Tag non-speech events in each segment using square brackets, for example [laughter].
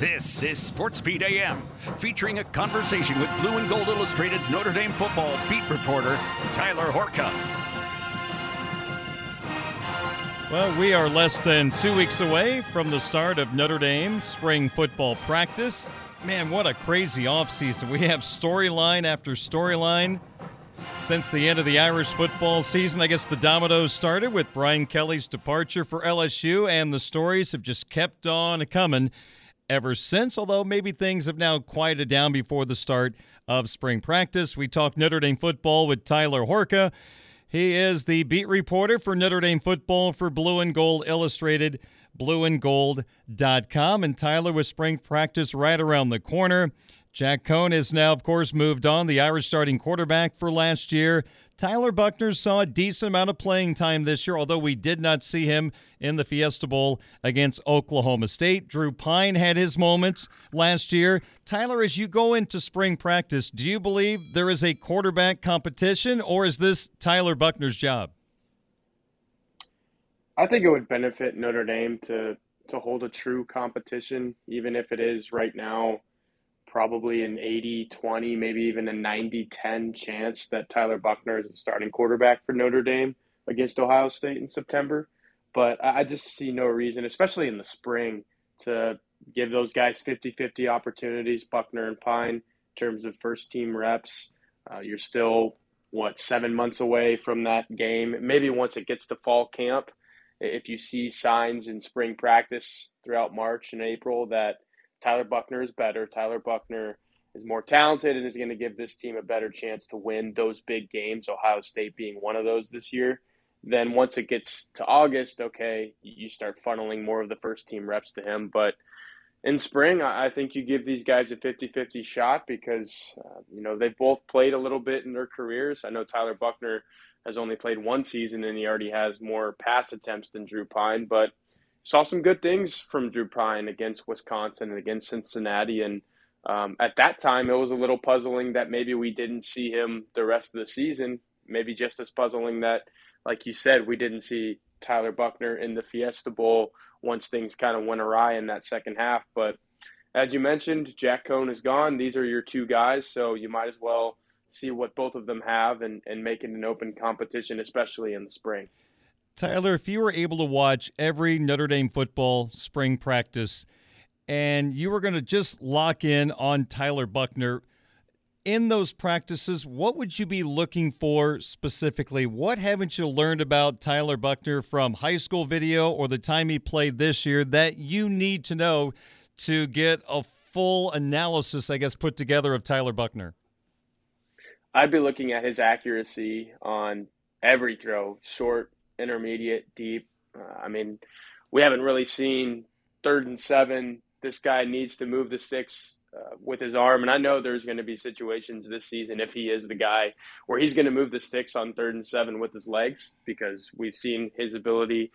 This is Sports Beat AM, featuring a conversation with Blue and Gold Illustrated Notre Dame football beat reporter Tyler Horka. Well, we are less than two weeks away from the start of Notre Dame spring football practice. Man, what a crazy offseason. We have storyline after storyline since the end of the Irish football season. I guess the dominoes started with Brian Kelly's departure for LSU, and the stories have just kept on coming ever since, although maybe things have now quieted down before the start of spring practice. We talked Notre Dame football with Tyler Horka. He is the beat reporter for Notre Dame football for Blue and Gold Illustrated, blueandgold.com. And Tyler, with spring practice right around the corner, Jack Coan has now, of course, moved on, the Irish starting quarterback for last year. Tyler Buchner saw a decent amount of playing time this year, although we did not see him in the Fiesta Bowl against Oklahoma State. Drew Pyne had his moments last year. Tyler, as you go into spring practice, do you believe there is a quarterback competition, or is this Tyler Buchner's job? I think it would benefit Notre Dame to to hold a true competition, even if it is right now probably an 80 20, maybe even a 90 10 chance that Tyler Buchner is the starting quarterback for Notre Dame against Ohio State in September. But I just see no reason, especially in the spring, to give those guys 50 50 opportunities, Buchner and Pyne, in terms of first team reps. Uh, you're still, what, seven months away from that game. Maybe once it gets to fall camp, if you see signs in spring practice throughout March and April that Tyler Buchner is better. Tyler Buchner is more talented and is going to give this team a better chance to win those big games, Ohio State being one of those this year. Then once it gets to August, okay, you start funneling more of the first team reps to him. But in spring, I think you give these guys a 50 50 shot because, uh, you know, they've both played a little bit in their careers. I know Tyler Buchner has only played one season and he already has more pass attempts than Drew Pyne, but saw some good things from Drew Pyne against Wisconsin and against Cincinnati. And um, at that time, it was a little puzzling that maybe we didn't see him the rest of the season. Maybe just as puzzling that, like you said, we didn't see Tyler Buchner in the Fiesta Bowl once things kind of went awry in that second half. But as you mentioned, Jack Coan is gone. These are your two guys, so you might as well see what both of them have and, and make it an open competition, especially in the spring. Tyler, if you were able to watch every Notre Dame football spring practice and you were going to just lock in on Tyler Buchner in those practices, what would you be looking for specifically? What haven't you learned about Tyler Buchner from high school video or the time he played this year that you need to know to get a full analysis, I guess, put together of Tyler Buchner? I'd be looking at his accuracy on every throw, short, intermediate, deep. Uh, I mean, we haven't really seen third and seven. This guy needs to move the sticks uh, with his arm. And I know there's going to be situations this season, if he is the guy, where he's going to move the sticks on third and seven with his legs because we've seen his ability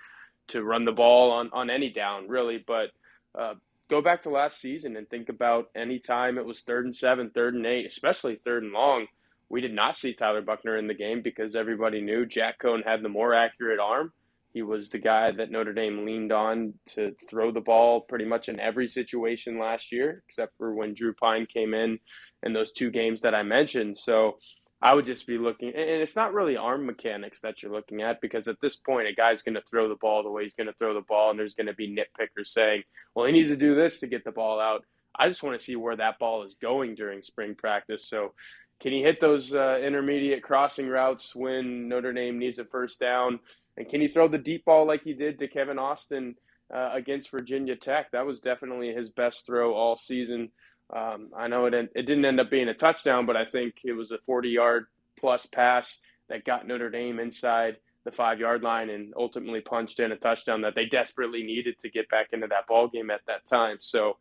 to run the ball on, on any down, really. But uh, go back to last season and think about any time it was third and seven, third and eight, especially third and long we did not see Tyler Buchner in the game because everybody knew Jack Coan had the more accurate arm. He was the guy that Notre Dame leaned on to throw the ball pretty much in every situation last year, except for when Drew Pyne came in in those two games that I mentioned. So I would just be looking, and it's not really arm mechanics that you're looking at because at this point, a guy's going to throw the ball the way he's going to throw the ball, and there's going to be nitpickers saying, well, he needs to do this to get the ball out. I just want to see where that ball is going during spring practice. So can he hit those uh, intermediate crossing routes when Notre Dame needs a first down? And can he throw the deep ball like he did to Kevin Austin uh, against Virginia Tech? That was definitely his best throw all season. Um, I know it, it didn't end up being a touchdown, but I think it was a 40 yard plus pass that got Notre Dame inside the five yard line and ultimately punched in a touchdown that they desperately needed to get back into that ball game at that time. So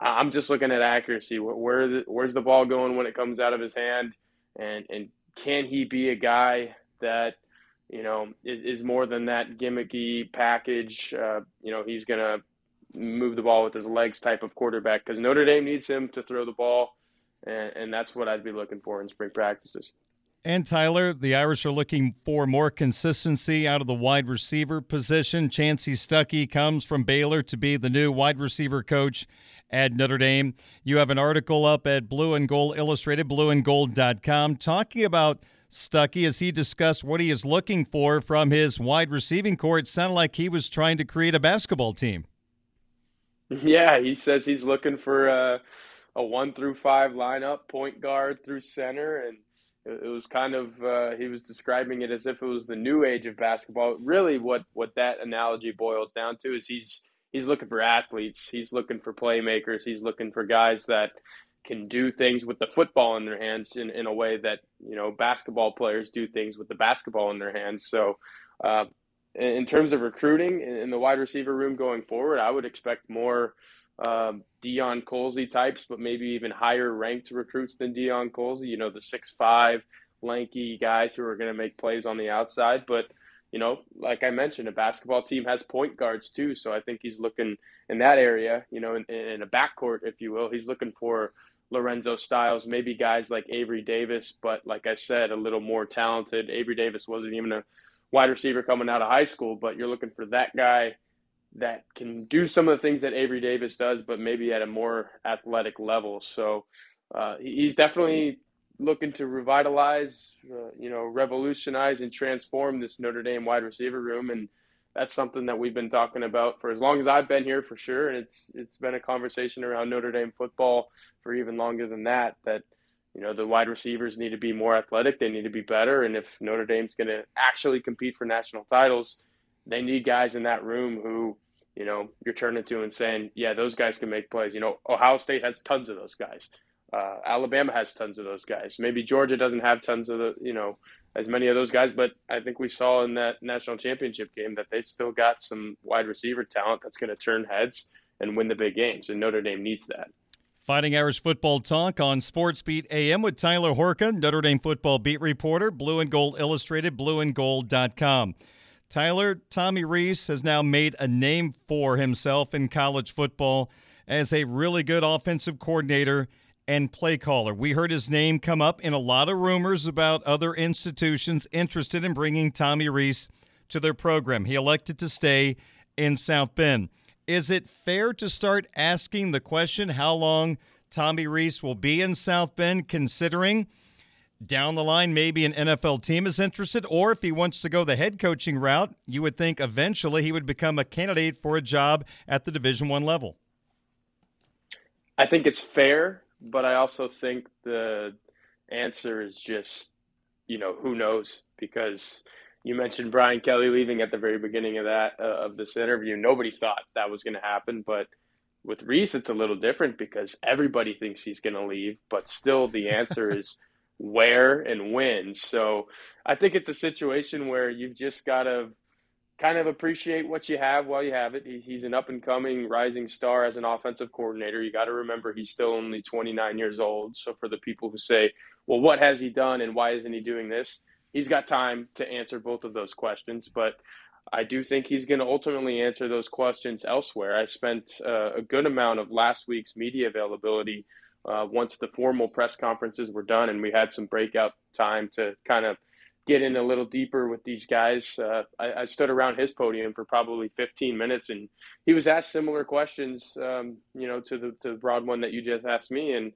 I'm just looking at accuracy. Where the, where's the ball going when it comes out of his hand, and and can he be a guy that you know is, is more than that gimmicky package? Uh, you know, he's gonna move the ball with his legs type of quarterback because Notre Dame needs him to throw the ball, and, and that's what I'd be looking for in spring practices. And Tyler, the Irish are looking for more consistency out of the wide receiver position. Chansi Stuckey comes from Baylor to be the new wide receiver coach at Notre Dame. You have an article up at Blue and Gold Illustrated, blueandgold.com, talking about Stuckey as he discussed what he is looking for from his wide receiving corps. It sounded like he was trying to create a basketball team. [laughs] Yeah, he says he's looking for a, a one through five lineup, point guard through center, and it was kind of uh, he was describing it as if it was the new age of basketball. Really, what what that analogy boils down to is he's he's looking for athletes. He's looking for playmakers. He's looking for guys that can do things with the football in their hands in, in a way that you know basketball players do things with the basketball in their hands. So, uh, in terms of recruiting in the wide receiver room going forward, I would expect more um, Deion Colzie types, but maybe even higher ranked recruits than Deion Colzie. You know, the six five lanky guys who are going to make plays on the outside. But you know, like I mentioned, a basketball team has point guards too. So I think he's looking in that area. You know, in, in a backcourt, if you will, he's looking for Lorenzo Styles, maybe guys like Avery Davis, but like I said, a little more talented. Avery Davis wasn't even a wide receiver coming out of high school, but you're looking for that guy that can do some of the things that Avery Davis does, but maybe at a more athletic level. So uh, he's definitely looking to revitalize, uh, you know, revolutionize and transform this Notre Dame wide receiver room, and that's something that we've been talking about for as long as I've been here, for sure. And it's it's been a conversation around Notre Dame football for even longer than that. That you know the wide receivers need to be more athletic, they need to be better, and if Notre Dame's going to actually compete for national titles they need guys in that room who, you know, you're turning to and saying, yeah, those guys can make plays. You know, Ohio State has tons of those guys. Uh, Alabama has tons of those guys. Maybe Georgia doesn't have tons of the, you know, as many of those guys, but I think we saw in that national championship game that they've still got some wide receiver talent that's going to turn heads and win the big games, and Notre Dame needs that. Fighting Irish football talk on Sports Beat AM with Tyler Horka, Notre Dame football beat reporter, Blue and Gold Illustrated, blueandgold.com. Tyler, Tommy Rees has now made a name for himself in college football as a really good offensive coordinator and play caller. We heard his name come up in a lot of rumors about other institutions interested in bringing Tommy Rees to their program. He elected to stay in South Bend. Is it fair to start asking the question how long Tommy Rees will be in South Bend, considering down the line maybe an NFL team is interested or if he wants to go the head coaching route, you would think eventually he would become a candidate for a job at the Division 1 level. I think it's fair, but I also think the answer is just you know, who knows because you mentioned Brian Kelly leaving at the very beginning of that uh, of this interview. Nobody thought that was going to happen, but with Rees, it's a little different because everybody thinks he's going to leave, but still the answer is where and when. So I think it's a situation where you've just got to kind of appreciate what you have while you have it. he's an up and coming rising star as an offensive coordinator. You got to remember he's still only 29 years old. So for the people who say, well, what has he done and why isn't he doing this? He's got time to answer both of those questions. But I do think he's going to ultimately answer those questions elsewhere. I spent uh, a good amount of last week's media availability uh, once the formal press conferences were done and we had some breakout time to kind of get in a little deeper with these guys. Uh, I, I, stood around his podium for probably 15 minutes, and he was asked similar questions, um, you know, to the to the broad one that you just asked me, and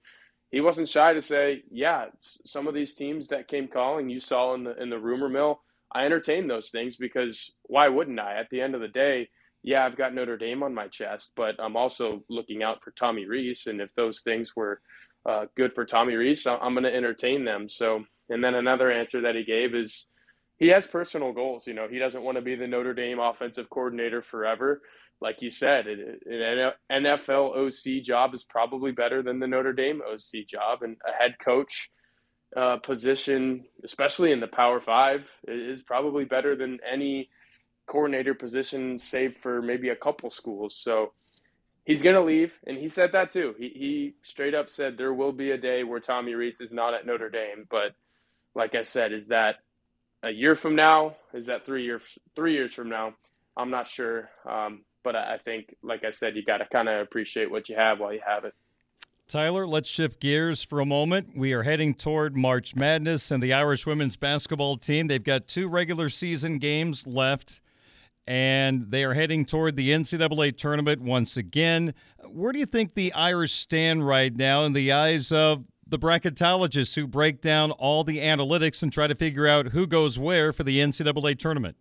he wasn't shy to say, "Yeah, some of these teams that came calling, you saw in the in the rumor mill, I entertained those things because why wouldn't I? At the end of the day." Yeah, I've got Notre Dame on my chest, but I'm also looking out for Tommy Rees. And if those things were uh, good for Tommy Rees, I'm going to entertain them. So, and then another answer that he gave is he has personal goals. You know, he doesn't want to be the Notre Dame offensive coordinator forever. Like you said, an NFL OC job is probably better than the Notre Dame OC job, and a head coach uh, position, especially in the Power Five, is probably better than any coordinator position, save for maybe a couple schools. So he's going to leave, and he said that too. He, he straight up said there will be a day where Tommy Rees is not at Notre Dame. But like I said, is that a year from now? Is that three years three years from now? I'm not sure. Um, but I think, like I said, you got to kind of appreciate what you have while you have it. Tyler, let's shift gears for a moment. We are heading toward March Madness and the Irish women's basketball team. They've got two regular season games left, and they are heading toward the NCAA tournament once again. Where do you think the Irish stand right now in the eyes of the bracketologists who break down all the analytics and try to figure out who goes where for the NCAA tournament?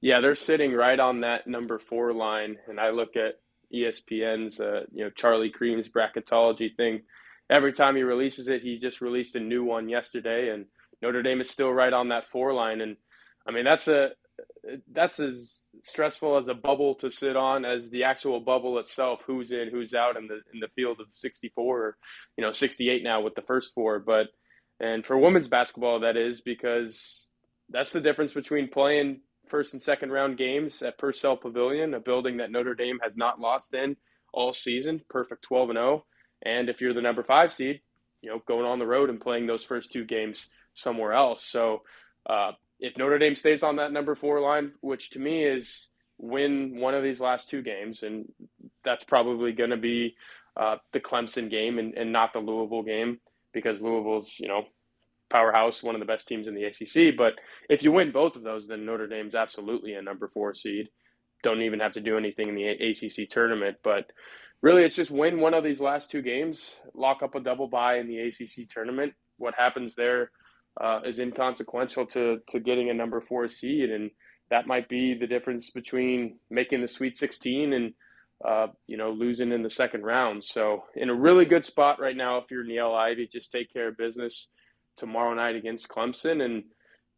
Yeah, they're sitting right on that number four line, and I look at ESPN's, uh, you know, Charlie Creme's bracketology thing. Every time he releases it, he just released a new one yesterday, and Notre Dame is still right on that four line. And I mean, that's a that's as stressful as a bubble to sit on as the actual bubble itself. Who's in, who's out in the in the field of 64, or you know, 68 now with the first four. But and for women's basketball, that is because that's the difference between playing first and second round games at Purcell Pavilion, a building that Notre Dame has not lost in all season, perfect 12 and 0. And if you're the number five seed, you know, going on the road and playing those first two games somewhere else. So uh, if Notre Dame stays on that number four line, which to me is win one of these last two games, and that's probably going to be uh, the Clemson game and, and not the Louisville game because Louisville's, you know, powerhouse, one of the best teams in the ACC. But if you win both of those, then Notre Dame's absolutely a number four seed. Don't even have to do anything in the ACC tournament. But really, it's just win one of these last two games, lock up a double bye in the ACC tournament. What happens there uh, is inconsequential to to getting a number four seed, and that might be the difference between making the Sweet 16 and uh, you know losing in the second round. So in a really good spot right now, if you're Niele Ivey, just take care of business tomorrow night against Clemson and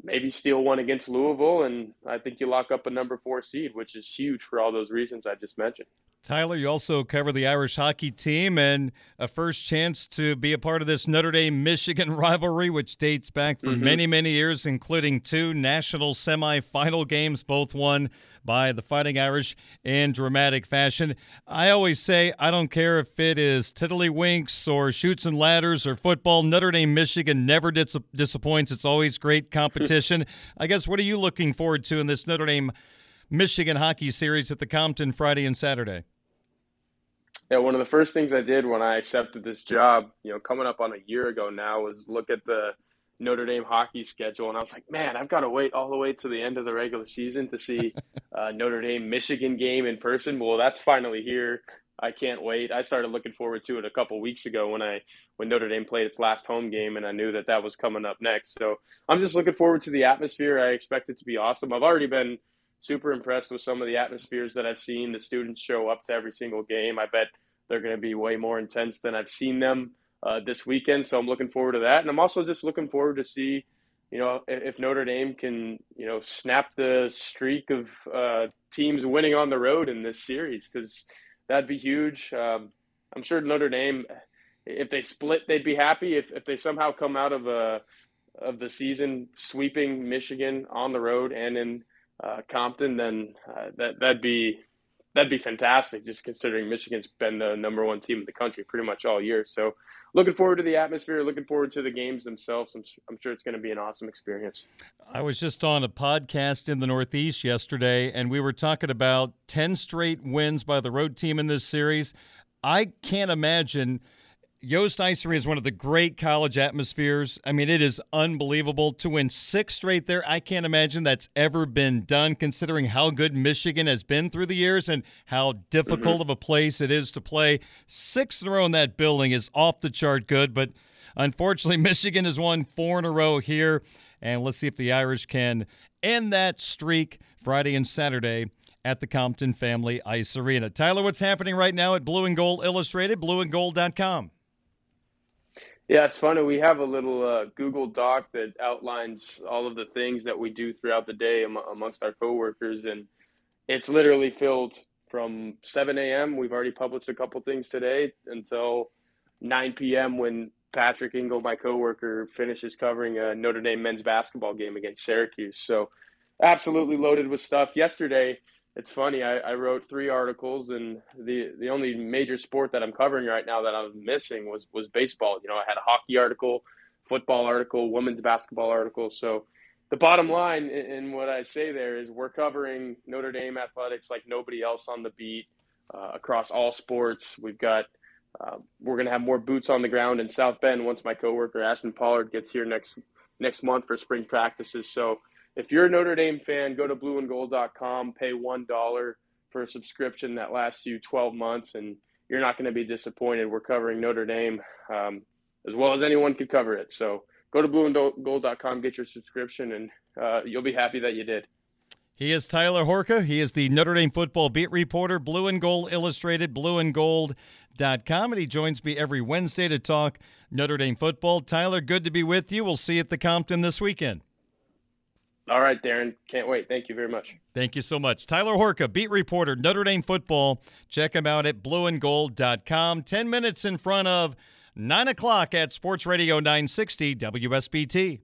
maybe steal one against Louisville. And I think you lock up a number four seed, which is huge for all those reasons I just mentioned. Tyler, you also cover the Irish hockey team and a first chance to be a part of this Notre Dame Michigan [laughs] rivalry, which dates back for mm-hmm. many, many years, including two national semifinal games, both won by the Fighting Irish in dramatic fashion. I always say, I don't care if it is tiddlywinks or Chutes and Ladders or football, Notre Dame Michigan never dis- disappoints. It's always great [laughs] competition. I guess, what are you looking forward to in this Notre Dame? Michigan hockey series at the Compton Friday and Saturday? Yeah, one of the first things I did when I accepted this job, you know, coming up on a year ago now, was look at the Notre Dame hockey schedule, and I was like, man, I've got to wait all the way to the end of the regular season to see [laughs] uh, Notre Dame Michigan game in person. Well, that's finally here. I can't wait. I started looking forward to it a couple weeks ago when I when Notre Dame played its last home game, and I knew that that was coming up next. So I'm just looking forward to the atmosphere. I expect it to be awesome. I've already been super impressed with some of the atmospheres that I've seen. The students show up to every single game. I bet they're going to be way more intense than I've seen them uh, this weekend. So I'm looking forward to that, and I'm also just looking forward to see, you know, if Notre Dame can, you know, snap the streak of uh, teams winning on the road in this series because that'd be huge. Um, I'm sure Notre Dame, if they split, they'd be happy. If if they somehow come out of a of the season sweeping Michigan on the road and in uh, Compton, then uh, that that'd be that'd be fantastic. Just considering Michigan's been the number one team in the country pretty much all year. So looking forward to the atmosphere. Looking forward to the games themselves. I'm, I'm sure it's going to be an awesome experience. I was just on a podcast in the Northeast yesterday, and we were talking about ten straight wins by the road team in this series. I can't imagine Yost Ice Arena is one of the great college atmospheres. I mean, it is unbelievable to win six straight there. I can't imagine that's ever been done, considering how good Michigan has been through the years and how difficult mm-hmm. of a place it is to play. Six in a row in that building is off the chart good, but unfortunately, [laughs] Michigan has won four in a row here. And let's see if the Irish can end that streak Friday and Saturday at the Compton Family Ice Arena. Tyler, what's happening right now at Blue and Gold Illustrated, blueandgold.com? Yeah, it's funny. We have a little uh, Google Doc that outlines all of the things that we do throughout the day am- amongst our coworkers, and it's literally filled from 7 a.m. We've already published a couple things today until 9 p.m. when Patrick Engel, my coworker, finishes covering a Notre Dame men's basketball game against Syracuse. So, absolutely loaded with stuff. Yesterday, it's funny. I, I, wrote three articles, and the the only major sport that I'm covering right now that I'm missing was was baseball. You know, I had a hockey article, football article, women's basketball article. So, the bottom line in, what I say there is we're covering Notre Dame athletics like nobody else on the beat uh, across all sports. We've got uh, we're going to have more boots on the ground in South Bend once my coworker Ashton Pollard gets here next next month for spring practices. So if you're a Notre Dame fan, go to blueandgold.com, pay one dollar for a subscription that lasts you 12 months, and you're not going to be disappointed. We're covering Notre Dame um, as well as anyone could cover it. So go to blueandgold.com, get your subscription, and uh, you'll be happy that you did. He is Tyler Horka. He is the Notre Dame football beat reporter, Blue and Gold Illustrated, blueandgold.com. And he joins me every Wednesday to talk Notre Dame football. Tyler, good to be with you. We'll see you at the Compton this weekend. All right, Darren. Can't wait. Thank you very much. Thank you so much. Tyler Horka, beat reporter, Notre Dame football. Check him out at blueandgold.com. 10 minutes in front of 9 o'clock at Sports Radio 960 WSBT.